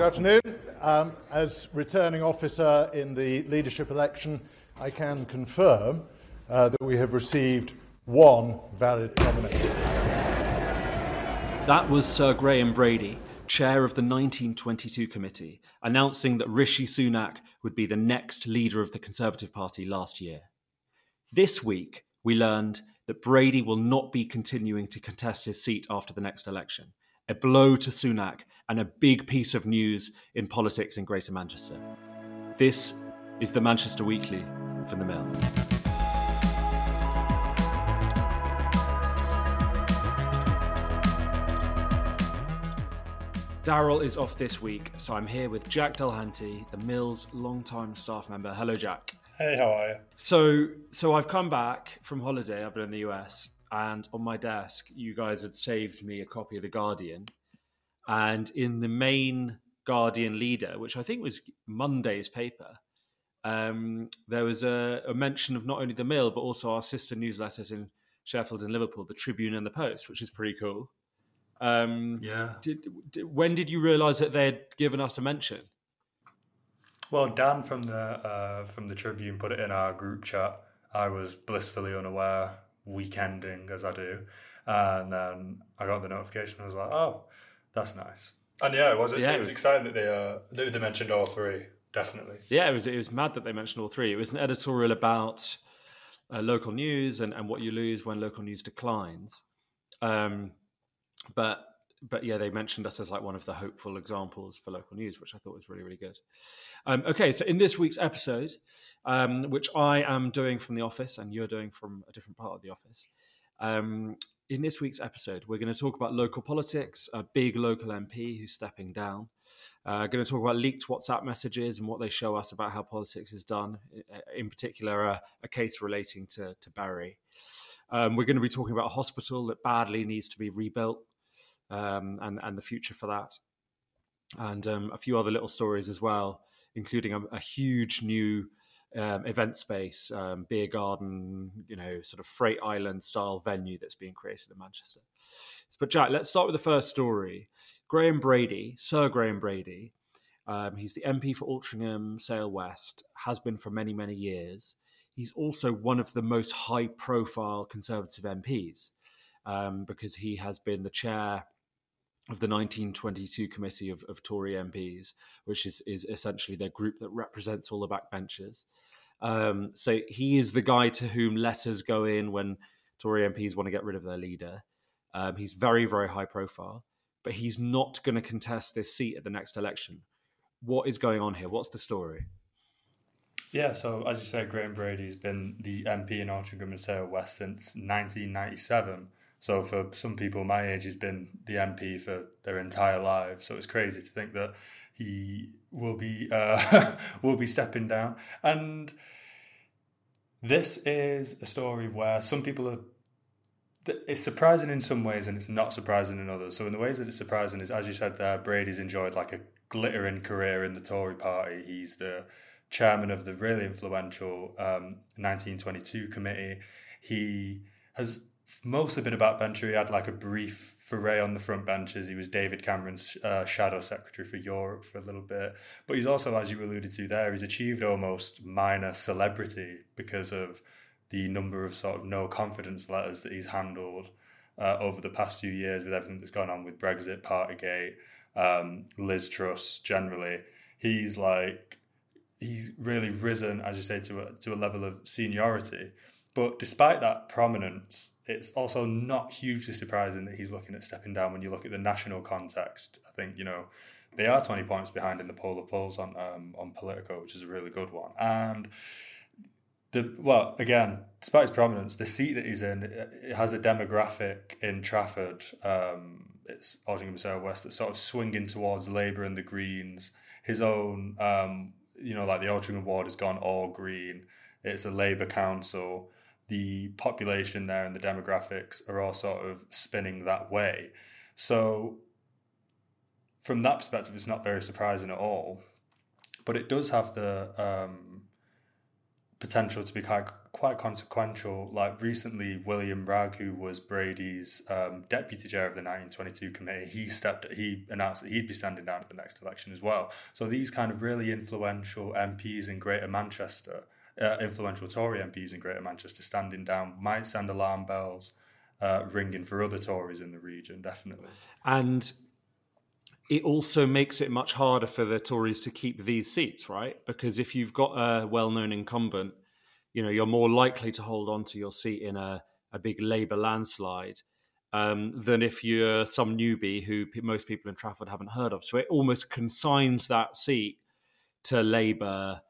Good afternoon. Um, as returning officer in the leadership election, I can confirm uh, that we have received one valid nomination. That was Sir Graham Brady, chair of the 1922 committee, announcing that Rishi Sunak would be the next leader of the Conservative Party last year. This week, we learned that Brady will not be continuing to contest his seat after the next election a blow to Sunak, and a big piece of news in politics in Greater Manchester. This is the Manchester Weekly from the Mill. Daryl is off this week, so I'm here with Jack Dulhanty, the Mill's longtime staff member. Hello, Jack. Hey, how are you? So, so I've come back from holiday. I've been in the US, and on my desk, you guys had saved me a copy of The Guardian. And in the main Guardian leader, which I think was Monday's paper, um, there was a, a, mention of not only the Mill, but also our sister newsletters in Sheffield and Liverpool, the Tribune and the Post, which is pretty cool. Um, yeah. Did, did, when did you realise that they'd given us a mention? Well, Dan from the uh, from the Tribune put it in our group chat. I was blissfully unaware weekending as I do. And then I got the notification. I was like, oh, that's nice. And yeah, it was yeah, it, it was, exciting that they uh they, they mentioned all three. Definitely. Yeah, it was it was mad that they mentioned all three. It was an editorial about uh, local news and, and what you lose when local news declines. Um, but but yeah, they mentioned us as like one of the hopeful examples for local news, which I thought was really, really good. Um, okay, so in this week's episode, um, which I am doing from the office and you're doing from a different part of the office, um, in this week's episode, we're going to talk about local politics, a big local MP who's stepping down. Uh, going to talk about leaked WhatsApp messages and what they show us about how politics is done, in particular, uh, a case relating to, to Bury. Um, we're going to be talking about a hospital that badly needs to be rebuilt um, and and the future for that, and um, a few other little stories as well, including a, a huge new um, event space, um, beer garden, you know, sort of freight island style venue that's being created in Manchester. But Jack, let's start with the first story. Graham Brady, Sir Graham Brady, um, he's the MP for Altrincham, Sale West, has been for many, many years. He's also one of the most high profile Conservative MPs um, because he has been the chair of the 1922 committee of, of Tory MPs, which is, is essentially their group that represents all the backbenchers. Um, so he is the guy to whom letters go in when Tory MPs want to get rid of their leader. Um, he's very, very high profile, but he's not going to contest this seat at the next election. What is going on here? What's the story? Yeah, so as you said, Graham Brady's been the MP in Altrincham and Sale West since 1997. So for some people my age, he's been the MP for their entire lives. So it's crazy to think that he will be uh, will be stepping down. And this is a story where some people are. It's surprising in some ways, and it's not surprising in others. So in the ways that it's surprising is, as you said there, Brady's enjoyed like a glittering career in the Tory Party. He's the chairman of the really influential um, 1922 committee. He has mostly been about Bencher. He had like a brief foray on the front benches. He was David Cameron's uh, shadow secretary for Europe for a little bit. But he's also, as you alluded to there, he's achieved almost minor celebrity because of the number of sort of no confidence letters that he's handled uh, over the past few years with everything that's gone on with Brexit, Partygate, um, Liz Truss generally. He's like, he's really risen, as you say, to a, to a level of seniority. But despite that prominence, it's also not hugely surprising that he's looking at stepping down when you look at the national context. I think, you know, they are 20 points behind in the poll of polls on um, on Politico, which is a really good one. And the well, again, despite his prominence, the seat that he's in it has a demographic in Trafford. Um, it's South West that's sort of swinging towards Labour and the Greens. His own, um, you know, like the Altrincham ward has gone all green. It's a Labour council the population there and the demographics are all sort of spinning that way. So, from that perspective, it's not very surprising at all. But it does have the um, potential to be quite quite consequential. Like recently, William Wragg, who was Brady's um, deputy chair of the 1922 committee, he stepped. He announced that he'd be standing down at the next election as well. So these kind of really influential MPs in Greater Manchester, uh, influential Tory MPs in Greater Manchester, standing down might send alarm bells uh, ringing for other Tories in the region, definitely. And it also makes it much harder for the Tories to keep these seats, right? Because if you've got a well-known incumbent, you know you're more likely to hold on to your seat in a, a big Labour landslide um, than if you're some newbie who p- most people in Trafford haven't heard of. So it almost consigns that seat to Labour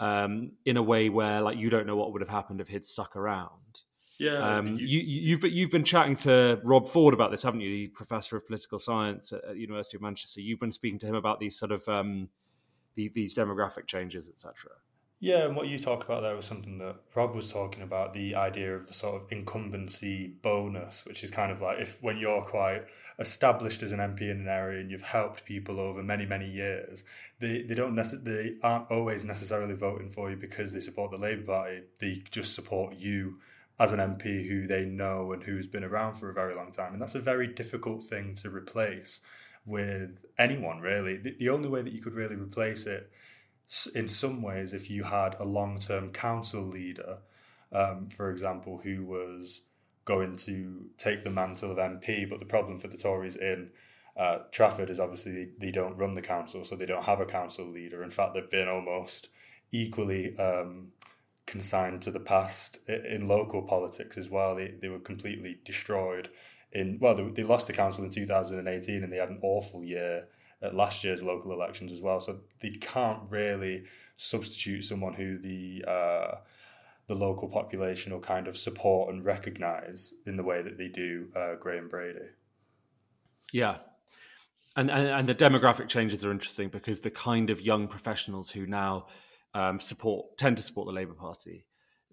um, in a way where, like, you don't know what would have happened if he'd stuck around. Yeah, um, you, you, have you've been chatting to Rob Ford about this, haven't you? The professor of political science at, at University of Manchester. You've been speaking to him about these sort of um, the, these demographic changes, etc. Yeah, and what you talk about there was something that Rob was talking about the idea of the sort of incumbency bonus, which is kind of like if when you're quite established as an MP in an area and you've helped people over many many years, they they don't necess- they aren't always necessarily voting for you because they support the Labour Party. They just support you as an MP who they know and who's been around for a very long time. And that's a very difficult thing to replace with anyone, really. The, the only way that you could really replace it, in some ways, if you had a long term council leader, um, for example, who was going to take the mantle of MP. But the problem for the Tories in uh, Trafford is obviously they don't run the council, so they don't have a council leader. In fact, they've been almost equally. Um, consigned to the past in local politics as well. They, they were completely destroyed. In well, they, they lost the council in 2018, and they had an awful year at last year's local elections as well. So they can't really substitute someone who the uh, the local population will kind of support and recognise in the way that they do uh, Graham Brady. Yeah. And, and and the demographic changes are interesting because the kind of young professionals who now um, support tend to support the Labour Party.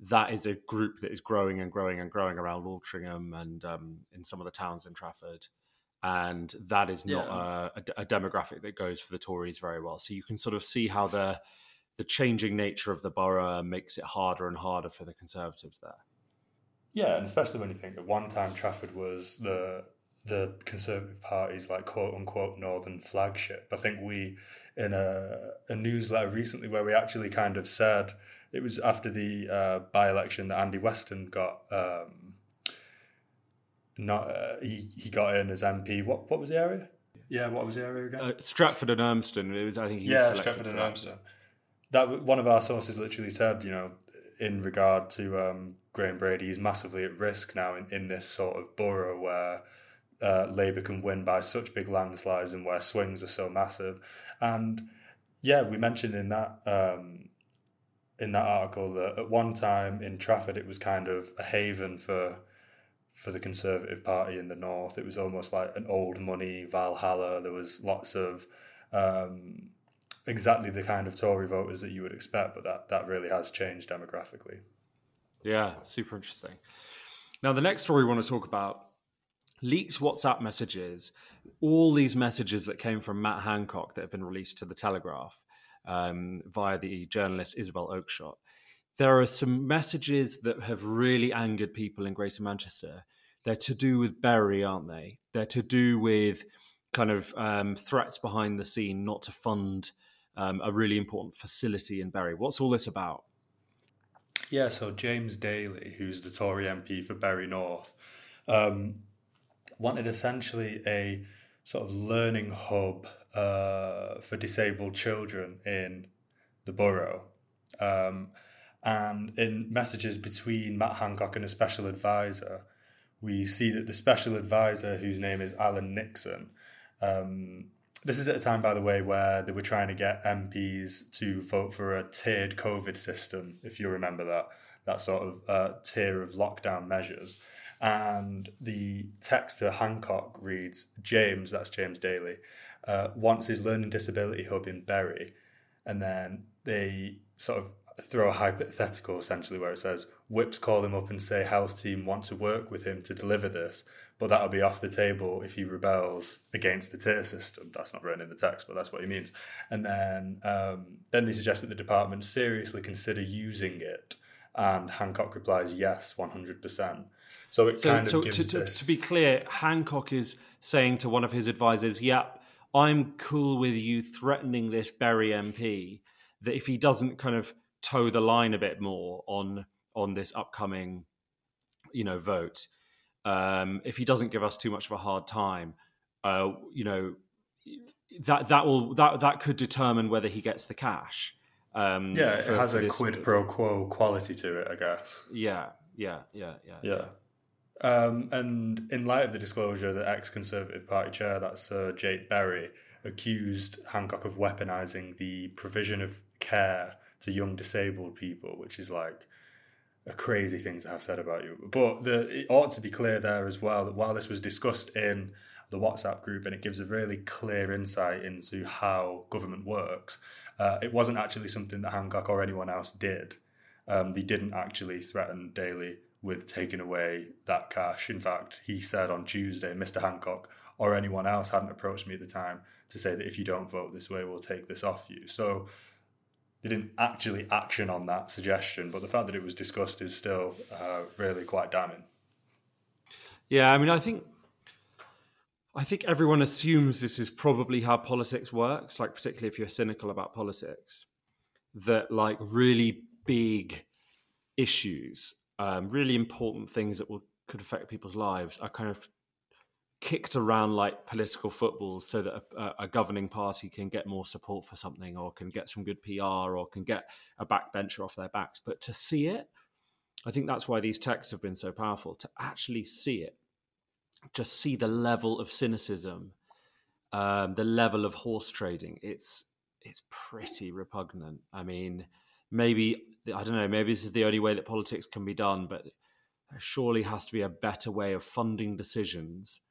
That is a group that is growing and growing and growing around Altrincham and um, in some of the towns in Trafford, and that is not yeah. a, a, demographic that goes for the Tories very well. So you can sort of see how the the changing nature of the borough makes it harder and harder for the Conservatives there. Yeah, and especially when you think at one time Trafford was the the Conservative Party's like quote unquote northern flagship. I think we in a, a newsletter recently where we actually kind of said it was after the uh, by election that Andy Western got um, not uh, he he got in as MP. What what was the area? Yeah, what was the area again? Uh, Stretford and Urmston. It was I think he yeah was Stretford and Urmston. That one of our sources literally said, you know, in regard to um, Graham Brady, he's massively at risk now in, in this sort of borough where uh, Labour can win by such big landslides and where swings are so massive. And yeah, we mentioned in that um, in that article that at one time in Trafford it was kind of a haven for for the Conservative Party in the north. It was almost like an old money Valhalla. There was lots of um, exactly the kind of Tory voters that you would expect, but that that really has changed demographically. Yeah, super interesting. Now, the next story we want to talk about leaked WhatsApp messages, all these messages that came from Matt Hancock that have been released to the Telegraph um, via the journalist Isabel Oakeshott. There are some messages that have really angered people in Greater Manchester. They're to do with Bury, aren't they? They're to do with kind of um, threats behind the scene not to fund um, a really important facility in Bury. What's all this about? Yeah, so James Daly, who's the Tory MP for Bury North, um, wanted essentially a sort of learning hub uh, for disabled children in the borough. Um, and in messages between Matt Hancock and a special advisor, we see that the special advisor, whose name is Allan Nixon, um, this is at a time, by the way, where they were trying to get MPs to vote for a tiered COVID system, if you remember that, that sort of uh, tier of lockdown measures. And the text to Hancock reads James, that's James Daly, uh, wants his learning disability hub in Bury. And then they sort of throw a hypothetical essentially where it says whips call him up and say health team want to work with him to deliver this but that'll be off the table if he rebels against the tier system that's not written in the text but that's what he means and then um, then they suggest that the department seriously consider using it And Hancock replies, yes, 100%. So it so, kind of so gives to, to, this... to be clear, Hancock is saying to one of his advisors, "Yep, I'm cool with you threatening this Bury MP that if he doesn't kind of toe the line a bit more on on this upcoming, you know, vote, um, if he doesn't give us too much of a hard time, uh, you know, that that will that that could determine whether he gets the cash." Um, yeah, it has for a this- quid pro quo quality to it, I guess. Yeah, yeah, yeah, yeah, Yeah. Um, and in light of the disclosure, the ex Conservative Party chair, that's Sir Jake Berry, accused Hancock of weaponising the provision of care to young disabled people, which is like a crazy thing to have said about you. But the, it ought to be clear there as well that while this was discussed in the WhatsApp group and it gives a really clear insight into how government works, uh, it wasn't actually something that Hancock or anyone else did. Um, they didn't actually threaten Daly with taking away that cash. In fact, he said on Tuesday, Mr. Hancock or anyone else hadn't approached me at the time to say that if you don't vote this way, we'll take this off you. So they didn't actually action on that suggestion, but the fact that it was discussed is still uh, really quite damning. Yeah, I mean, I think I think everyone assumes this is probably how politics works. Like, particularly if you're cynical about politics, that like really big issues, um, really important things that will could affect people's lives are kind of kicked around like political footballs so that a, a governing party can get more support for something or can get some good PR or can get a backbencher off their backs. But to see it, I think that's why these texts have been so powerful to actually see it, just see the level of cynicism, um, the level of horse trading. It's it's pretty repugnant. I mean, maybe I don't know. Maybe this is the only way that politics can be done, but there surely has to be a better way of funding decisions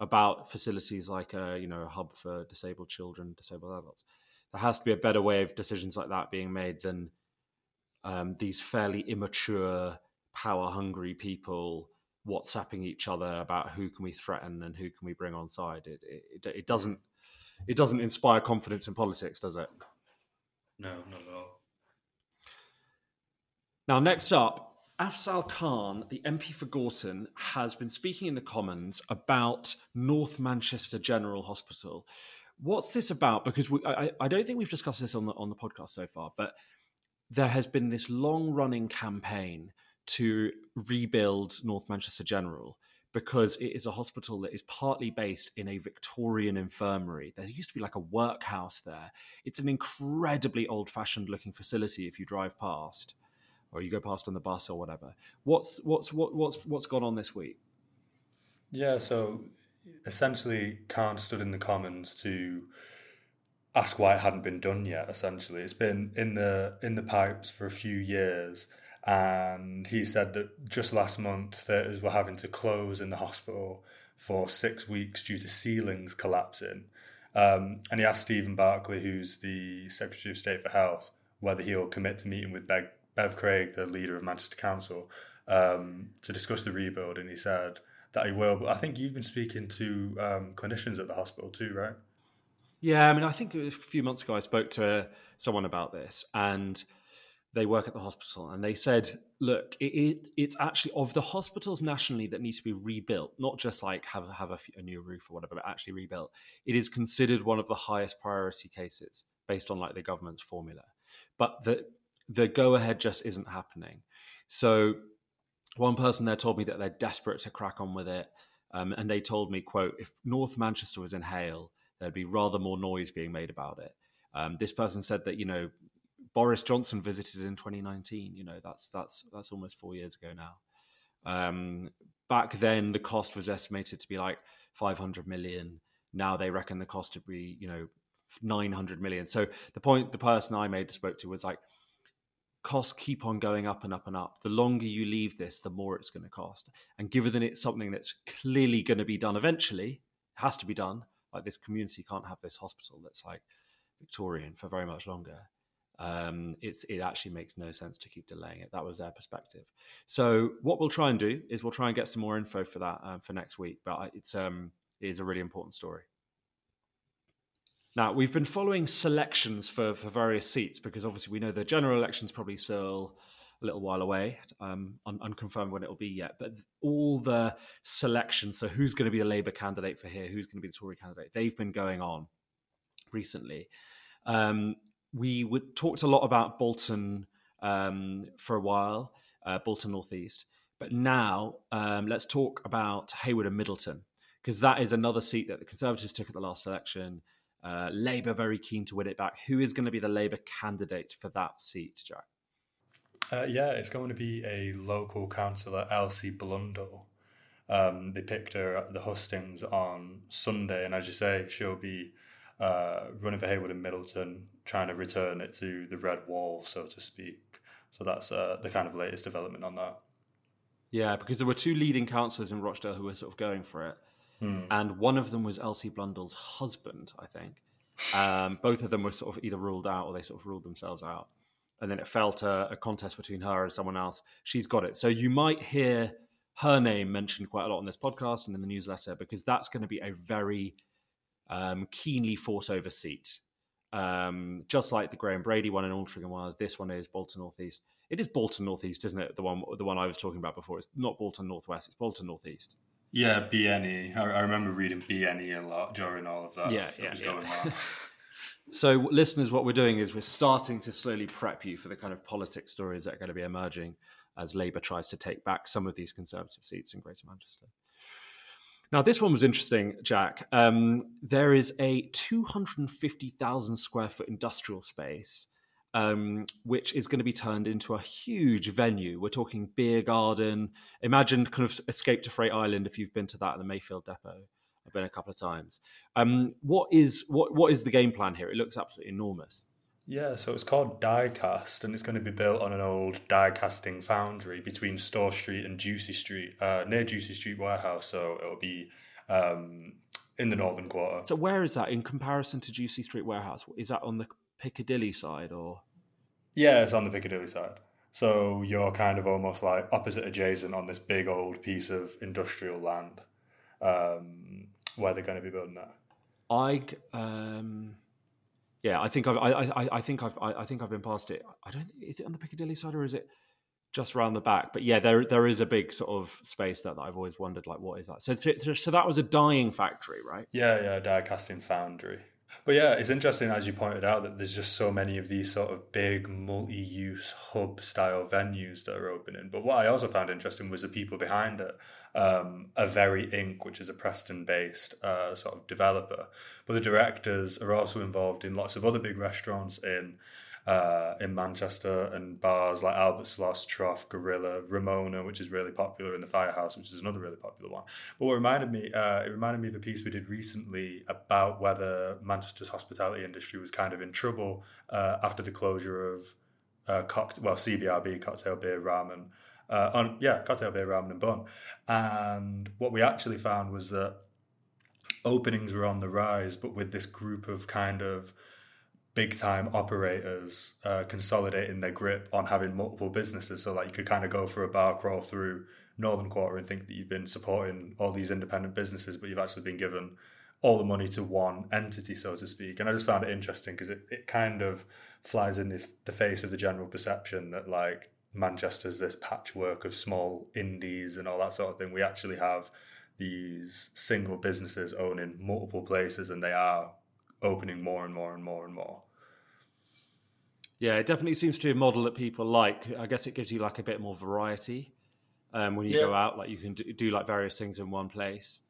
about facilities like a you know a hub for disabled children, disabled adults. There has to be a better way of decisions like that being made than um, these fairly immature, power hungry people WhatsApping each other about who can we threaten and who can we bring on side. It, it, it doesn't it doesn't inspire confidence in politics, does it? No, not at all. Now, next up, Afzal Khan, the MP for Gorton, has been speaking in the Commons about North Manchester General Hospital. What's this about? Because we, I, I don't think we've discussed this on the on the podcast so far, but there has been this long running campaign to rebuild North Manchester General because it is a hospital that is partly based in a Victorian infirmary. There used to be like a workhouse there. It's an incredibly old fashioned looking facility if you drive past or you go past on the bus or whatever. What's what's what, what's what's gone on this week? Yeah, so essentially, Khan stood in the Commons to ask why it hadn't been done yet. Essentially, it's been in the in the pipes for a few years, and he said that just last month theatres were having to close in the hospital for six weeks due to ceilings collapsing. Um, and he asked Stephen Barclay, who's the Secretary of State for Health, whether he'll commit to meeting with Bev, Bev Craig, the leader of Manchester Council, um, to discuss the rebuild. And he said that he will. But I think you've been speaking to um, clinicians at the hospital too, right? Yeah, I mean, I think a few months ago I spoke to someone about this, and they work at the hospital, and they said, "Look, it, it, it's actually of the hospitals nationally that need to be rebuilt, not just like have have a, a new roof or whatever, but actually rebuilt. It is considered one of the highest priority cases based on like the government's formula, but the the go ahead just isn't happening. So one person there told me that they're desperate to crack on with it, um, and they told me, "quote If North Manchester was in hail." there'd be rather more noise being made about it. Um, this person said that you know Boris Johnson visited in 2019. You know that's that's that's almost four years ago now. Um, back then, the cost was estimated to be like 500 million. Now they reckon the cost to be you know 900 million. So the point the person I made spoke to was like costs keep on going up and up and up. The longer you leave this, the more it's going to cost. And given that it's something that's clearly going to be done eventually, has to be done like this community can't have this hospital that's like Victorian for very much longer. Um, it's it actually makes no sense to keep delaying it. That was their perspective. So what we'll try and do is we'll try and get some more info for that um, for next week. But it's um, it is a really important story. Now we've been following selections for for various seats because obviously we know the general election's probably still a little while away, um, un- unconfirmed when it will be yet. But all the selections, so who's going to be the Labour candidate for here, who's going to be the Tory candidate, they've been going on recently. Um, we talked a lot about Bolton um, for a while, uh, Bolton Northeast. But now um, let's talk about Heywood and Middleton, because that is another seat that the Conservatives took at the last election. Uh, Labour very keen to win it back. Who is going to be the Labour candidate for that seat, Jack? Uh, yeah, it's going to be a local councillor, Elsie Blundell. Um, they picked her at the hustings on Sunday, and as you say, she'll be uh, running for Heywood and Middleton, trying to return it to the red wall, so to speak. So that's uh, the kind of latest development on that. Yeah, because there were two leading councillors in Rochdale who were sort of going for it, hmm. and one of them was Elsie Blundell's husband, I think. Um, both of them were sort of either ruled out or they sort of ruled themselves out and then it fell to a contest between her and someone else. She's got it. So you might hear her name mentioned quite a lot on this podcast and in the newsletter because that's going to be a very um, keenly fought over seat. Um, just like the Graham Brady one in Altrincham was, this one is Bolton Northeast. It is Bolton Northeast, isn't it? The one, the one I was talking about before. It's not Bolton Northwest. It's Bolton Northeast. Yeah, BNE. I, I remember reading BNE a lot during all of that. Yeah, yeah, yeah. So, listeners, what we're doing is we're starting to slowly prep you for the kind of politics stories that are going to be emerging as Labour tries to take back some of these Conservative seats in Greater Manchester. Now, this one was interesting, Jack. Um, there is a 250,000 square foot industrial space, um, which is going to be turned into a huge venue. We're talking beer garden. Imagine kind of Escape to Freight Island if you've been to that at the Mayfield Depot. I've been a couple of times. Um, what is what what is the game plan here? It looks absolutely enormous. Yeah, so it's called Diecast, and it's going to be built on an old die casting foundry between Store Street and Ducie Street, uh, near Ducie Street Warehouse. So it'll be um, in the northern quarter. So where is that in comparison to Ducie Street Warehouse? Is that on the Piccadilly side or? Yeah, it's on the Piccadilly side. So you're kind of almost like opposite adjacent on this big old piece of industrial land. Um, where they're going to be building that? I um, yeah, I think I've I, I, I think I've I, I, think I've been past it. I don't. Think is it on the Piccadilly side or is it just around the back? But yeah, there there is a big sort of space there that I've always wondered like, what is that? So so, so that was a dyeing factory, right? Yeah, yeah, die casting foundry. But yeah, it's interesting as you pointed out that there's just so many of these sort of big multi-use hub style venues that are opening. But what I also found interesting was the people behind it. Um, Very Inc., which is a Preston-based uh, sort of developer, but the directors are also involved in lots of other big restaurants in uh, in Manchester and bars like Albert Schloss, Trough, Gorilla, Ramona, which is really popular, and the Firehouse, which is another really popular one. But what reminded me, uh, it reminded me of a piece we did recently about whether Manchester's hospitality industry was kind of in trouble uh, after the closure of uh, cocktail, well, CBRB, cocktail beer, ramen. Uh, on yeah, cocktail beer, ramen, and bun. And what we actually found was that openings were on the rise, but with this group of kind of big time operators uh, consolidating their grip on having multiple businesses. So like you could kind of go for a bar crawl through Northern Quarter and think that you've been supporting all these independent businesses, but you've actually been given all the money to one entity, so to speak. And I just found it interesting because it, it kind of flies in the, the face of the general perception that like Manchester's this patchwork of small indies and all that sort of thing. We actually have these single businesses owning multiple places and they are opening more and more and more and more. Yeah, it definitely seems to be a model that people like. I guess it gives you like a bit more variety um, when you yeah. go out. Like you can do, do, like various things in one place,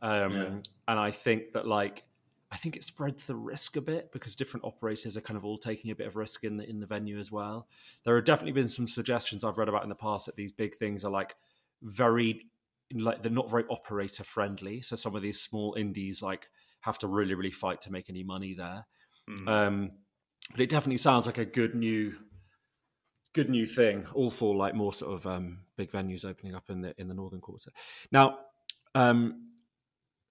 um, yeah. and I think that like I think it spreads the risk a bit because different operators are kind of all taking a bit of risk in the in the venue as well. There have definitely been some suggestions I've read about in the past that these big things are like very like they're not very operator friendly. So some of these small indies like have to really really fight to make any money there. Mm. Um, but it definitely sounds like a good new good new thing all for like more sort of um, big venues opening up in the in the northern quarter. Now um,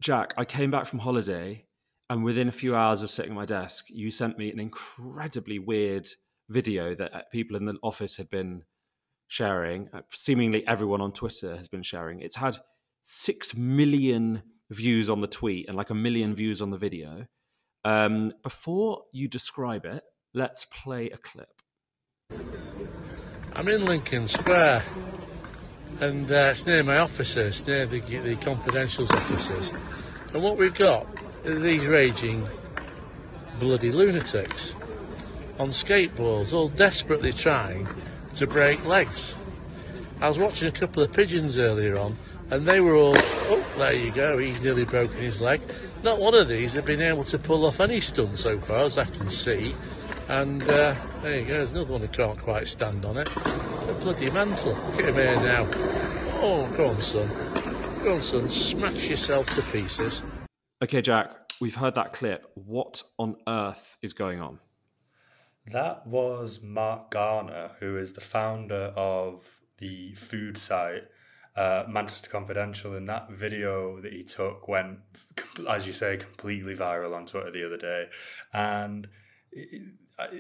jack i came back from holiday and within a few hours of sitting at my desk you sent me an incredibly weird video that uh, people in the office had been sharing uh, seemingly everyone on twitter has been sharing. It's had 6 million views on the tweet and like a million views on the video um, before you describe it, let's play a clip. I'm in Lincoln Square, and uh, it's near my offices, near the, the confidentials offices. And what we've got are these raging bloody lunatics on skateboards, all desperately trying to break legs. I was watching a couple of pigeons earlier on, and they were all, oh, there you go, he's nearly broken his leg. Not one of these have been able to pull off any stunt so far, as I can see. And uh, there you go, there's another one who can't quite stand on it. A bloody mantle. Look at him here now. Oh, go on, son. Go on, son, smash yourself to pieces. Okay, Jack, we've heard that clip. What on earth is going on? That was Mark Garner, who is the founder of the food site uh, Manchester Confidential. And that video that he took went, as you say, completely viral on Twitter the other day. And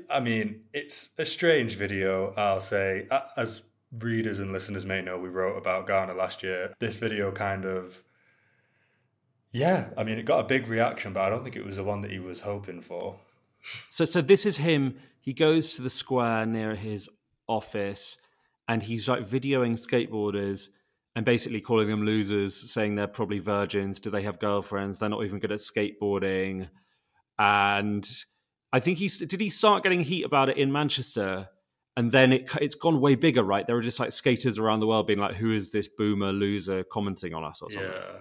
I, mean, it's a strange video, I'll say. As readers and listeners may know, we wrote about Garner last year. This video kind of. Yeah, I mean, it got a big reaction, but I don't think it was the one that he was hoping for. So, so this is him. He goes to the square near his office, and he's like videoing skateboarders and basically calling them losers, saying they're probably virgins. Do they have girlfriends? They're not even good at skateboarding, and I think he did he start getting heat about it in Manchester, and then it it's gone way bigger, right? There were just like skaters around the world being like, "Who is this boomer loser commenting on us?" or something. Yeah.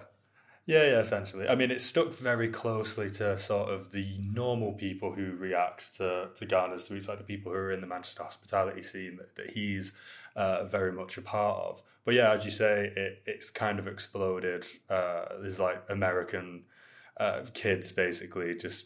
Yeah, yeah, essentially. I mean, it stuck very closely to sort of the normal people who react to, to Garner's tweets, like the people who are in the Manchester hospitality scene that, that he's uh, very much a part of. But yeah, as you say, it, it's kind of exploded. Uh, there's like American uh, kids basically just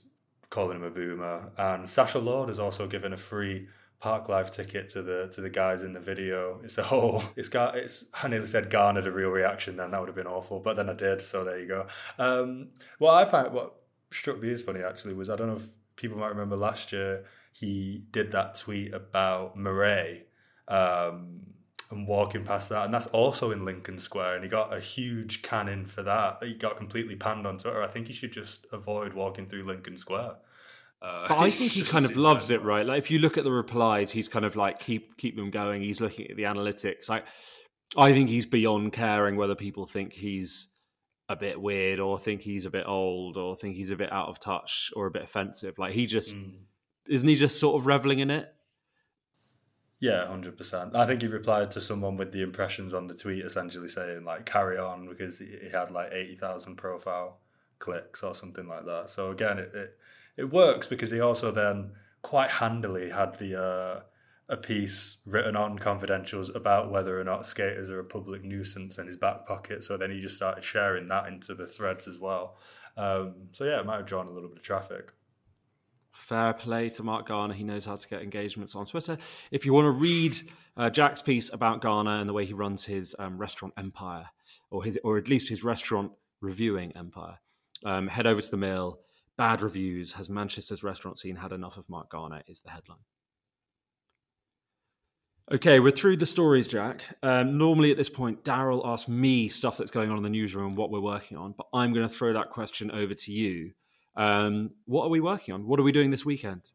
calling him a boomer. And Sacha Lord has also given a free Parklife ticket to the to the guys in the video. It's a whole. It's got. It's. I nearly said garnered a real reaction. Then that would have been awful. But then I did. So there you go. Um, what I find what struck me as funny actually was I don't know if people might remember last year he did that tweet about Murray. Um, and walking past that, and that's also in Lincoln Square, and he got a huge cannon for that. He got completely panned on Twitter. I think he should just avoid walking through Lincoln Square. Uh, but I think he kind of loves it, right? Like if you look at the replies, he's kind of like keep keep them going. He's looking at the analytics. Like I think he's beyond caring whether people think he's a bit weird or think he's a bit old or think he's a bit out of touch or a bit offensive. Like he just mm. isn't he just sort of reveling in it? Yeah, hundred percent. I think he replied to someone with the impressions on the tweet, essentially saying like "carry on" because he had like eighty thousand profile clicks or something like that. So again, it, it it works because he also then quite handily had the uh, a piece written on confidentials about whether or not skaters are a public nuisance in his back pocket. So then he just started sharing that into the threads as well. Um, so yeah, it might have drawn a little bit of traffic. Fair play to Mark Garner. He knows how to get engagements on Twitter. If you want to read uh, Jack's piece about Garner and the way he runs his um, restaurant empire, or his, or at least his restaurant reviewing empire, um, head over to the Mill Bad reviews. Has Manchester's restaurant scene had enough of Mark Garner? Is the headline. Okay, we're through the stories, Jack. Um, normally at this point, Daryl asks me stuff that's going on in the newsroom what we're working on, but I'm going to throw that question over to you. Um, what are we working on? What are we doing this weekend?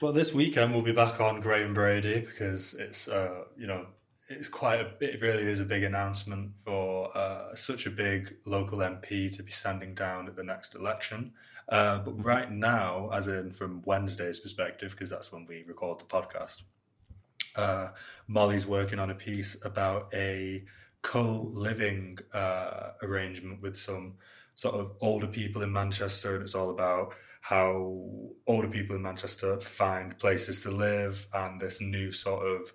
Well, this weekend we'll be back on Graham Brady because it's uh, you know it's quite a it really is a big announcement for uh, such a big local MP to be standing down at the next election. Uh, but right now, as in from Wednesday's perspective, because that's when we record the podcast, uh, Molly's working on a piece about a co-living uh, arrangement with some sort of older people in Manchester, and it's all about how older people in Manchester find places to live and this new sort of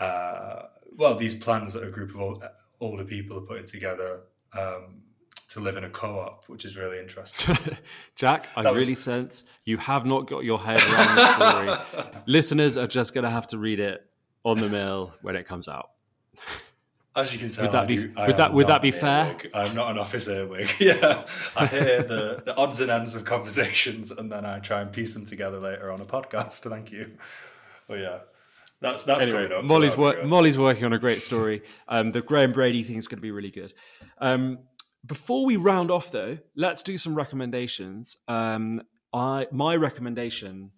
uh, well, these plans that a group of old, older people are putting together um, to live in a co-op, which is really interesting. Jack, I that really sense you have not got your head around the story. Listeners are just going to have to read it on the mill when it comes out. As you can tell, would that be, do, would that, would that be fair? I'm not an office earwig. yeah, I hear the, the odds and ends of conversations, and then I try and piece them together later on a podcast. Thank you. Oh yeah, that's that's anyway, Molly's wor- Molly's working on a great story. Um, the Graham Brady thing is going to be really good. Um, before we round off, though, let's do some recommendations. Um, I my recommendation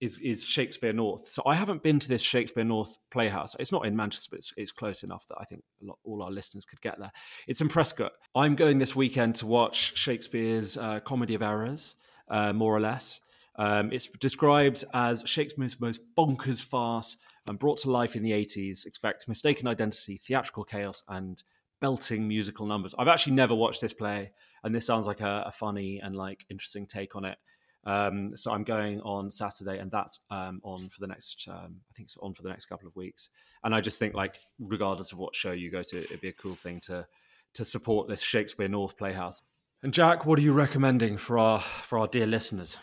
is is Shakespeare North. So I haven't been to this Shakespeare North Playhouse. It's not in Manchester, but it's, it's close enough that I think lot, all our listeners could get there. It's in Prescot. I'm going this weekend to watch Shakespeare's uh, Comedy of Errors, uh, more or less. Um, it's described as Shakespeare's most bonkers farce and brought to life in the 80s. Expect mistaken identity, theatrical chaos, and belting musical numbers. I've actually never watched this play, and this sounds like a, a funny and like interesting take on it. Um, so I'm going on Saturday, and that's um, on for the next. Um, I think it's on for the next couple of weeks. And I just think, like, regardless of what show you go to, it'd be a cool thing to to support this Shakespeare North Playhouse. And Jack, what are you recommending for our for our dear listeners?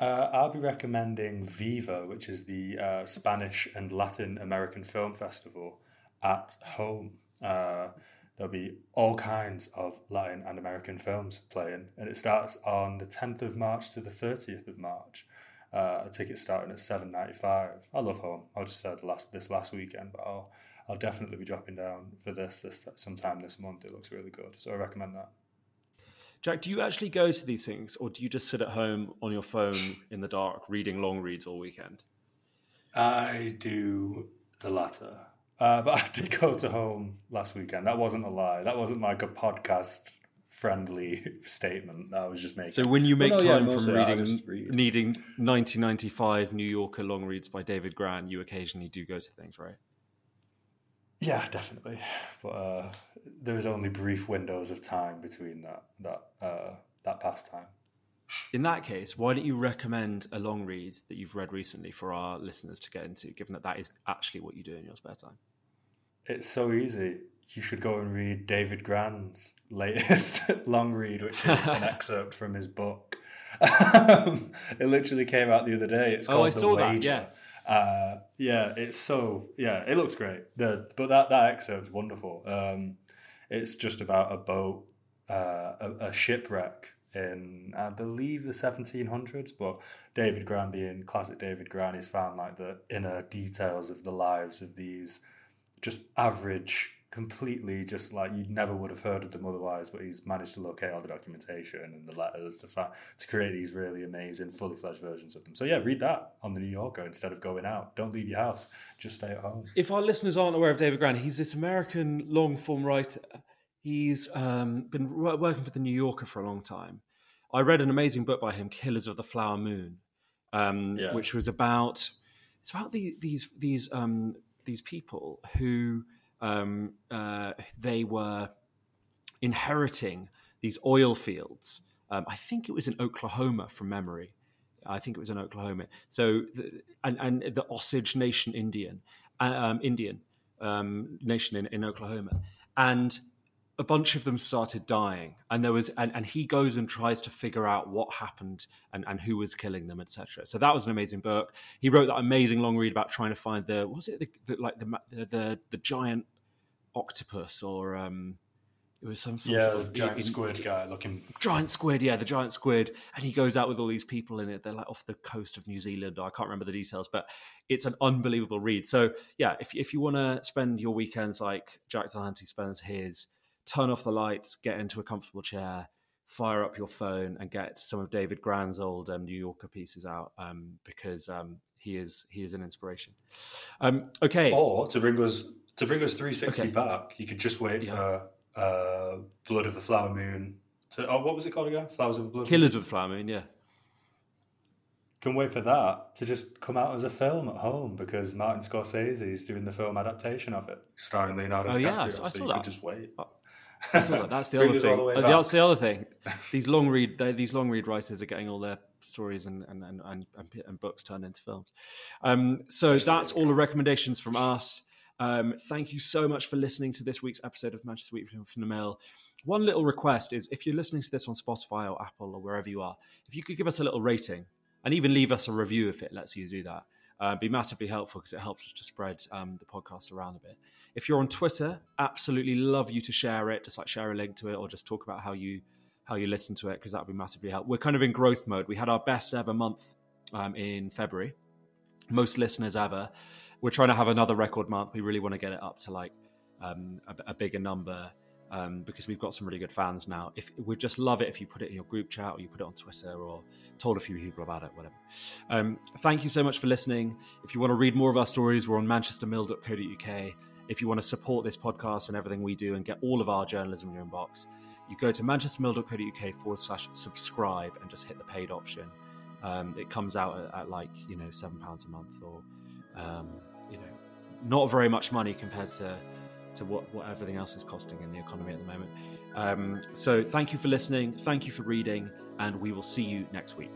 Uh, I'll be recommending Viva, which is the uh, Spanish and Latin American Film Festival at home. Uh, there'll be all kinds of Latin and American films playing, and it starts on the 10th of March to the 30th of March. Uh, a ticket starting at seven ninety five. I love home. I just said last this last weekend, but I'll I'll definitely be dropping down for this this sometime this month. It looks really good, so I recommend that. Jack, do you actually go to these things, or do you just sit at home on your phone in the dark reading long reads all weekend? I do the latter. Uh, but I did go to home last weekend. That wasn't a lie. That wasn't like a podcast friendly statement that I was just making. So when you make Well, no, yeah, time from reading, read. needing 1995 New Yorker long reads by David Grann, you occasionally do go to things, right? Yeah, definitely. But uh, there was only brief windows of time between that that uh, that pastime. In that case, why don't you recommend a long read that you've read recently for our listeners to get into, given that that is actually what you do in your spare time? It's so easy. You should go and read David Grann's latest long read, which is an excerpt from his book. Um, it literally came out the other day. It's called Oh, called I The saw that, yeah. Uh, yeah, it's so yeah, it looks great. The but that that excerpt's wonderful. Um, it's just about a boat, uh, a, a shipwreck in I believe the 1700s. But David Grann, being classic David Grann, he's found like the inner details of the lives of these just average, completely just like you never would have heard of them otherwise. But he's managed to locate all the documentation and the letters to fa- to create these really amazing, fully fledged versions of them. So yeah, read that on the New Yorker instead of going out. Don't leave your house. Just stay at home. If our listeners aren't aware of David Grann, he's this American long form writer. He's um, been working for the New Yorker for a long time. I read an amazing book by him, Killers of the Flower Moon, um, Yeah. which was about it's about the, these these um, these people who um, uh, they were inheriting these oil fields. Um, I think it was in Oklahoma from memory. I think it was in Oklahoma. So, the, and, and the Osage Nation Indian, uh, um, Indian um, nation in, in Oklahoma, and a bunch of them started dying. And there was, and, and he goes and tries to figure out what happened and, and who was killing them, etc. So that was an amazing book. He wrote that amazing long read about trying to find the, was it the, the like the, the the the giant octopus or um, it was some, some Yeah, sort of giant in- squid guy looking. giant squid yeah the giant squid and he goes out with all these people in it they're like off the coast of new zealand i can't remember the details but it's an unbelievable read so yeah if, if you want to spend your weekends like jack Dulhanty spends his turn off the lights get into a comfortable chair fire up your phone and get some of david grann's old um, new yorker pieces out um, because um, he is he is an inspiration um, okay Or to bring us to bring us 360 Okay. back, you could just wait Yeah. for uh, Blood of the Flower Moon. To, oh, what was it called again? Flowers of the Blood. Moon? killers of the flower moon yeah Can wait for that to just come out as a film at home because Martin Scorsese is doing the film adaptation of it, starring Leonardo Oh, DiCaprio. yeah, I so saw- I saw you that. could just wait. That's, all, that's the other thing. the Uh, that's the other thing. These long read they- these long read writers are getting all their stories and and, and, and, and, and books turned into films. Um, so that's all the recommendations from us. Um, thank you so much for listening to this week's episode of Manchester Weekly from the Mill. One little request is if you're listening to this on Spotify or Apple or wherever you are, if you could give us a little rating and even leave us a review if it lets you do that. Uh, be massively helpful because it helps us to spread um, the podcast around a bit. If you're on Twitter, absolutely love you to share it. Just like share a link to it, or just talk about how you how you listen to it because that would be massively helpful. We're kind of in growth mode. We had our best ever month um, in February, most listeners ever. We're trying to have another record month. We really want to get it up to like um, a, a bigger number um, because we've got some really good fans now. If we'd just love it if you put it in your group chat or you put it on Twitter or told a few people about it, whatever. Um, thank you so much for listening. If you want to read more of our stories, we're on manchestermill.co.uk. If you want to support this podcast and everything we do and get all of our journalism in your inbox, you go to manchestermill.co.uk forward slash subscribe and just hit the paid option. Um, it comes out at, at, like you know seven pounds a month or um, you know not very much money compared to to what, what everything else is costing in the economy at the moment. Um, so thank you for listening. Thank you for reading, and we will see you next week.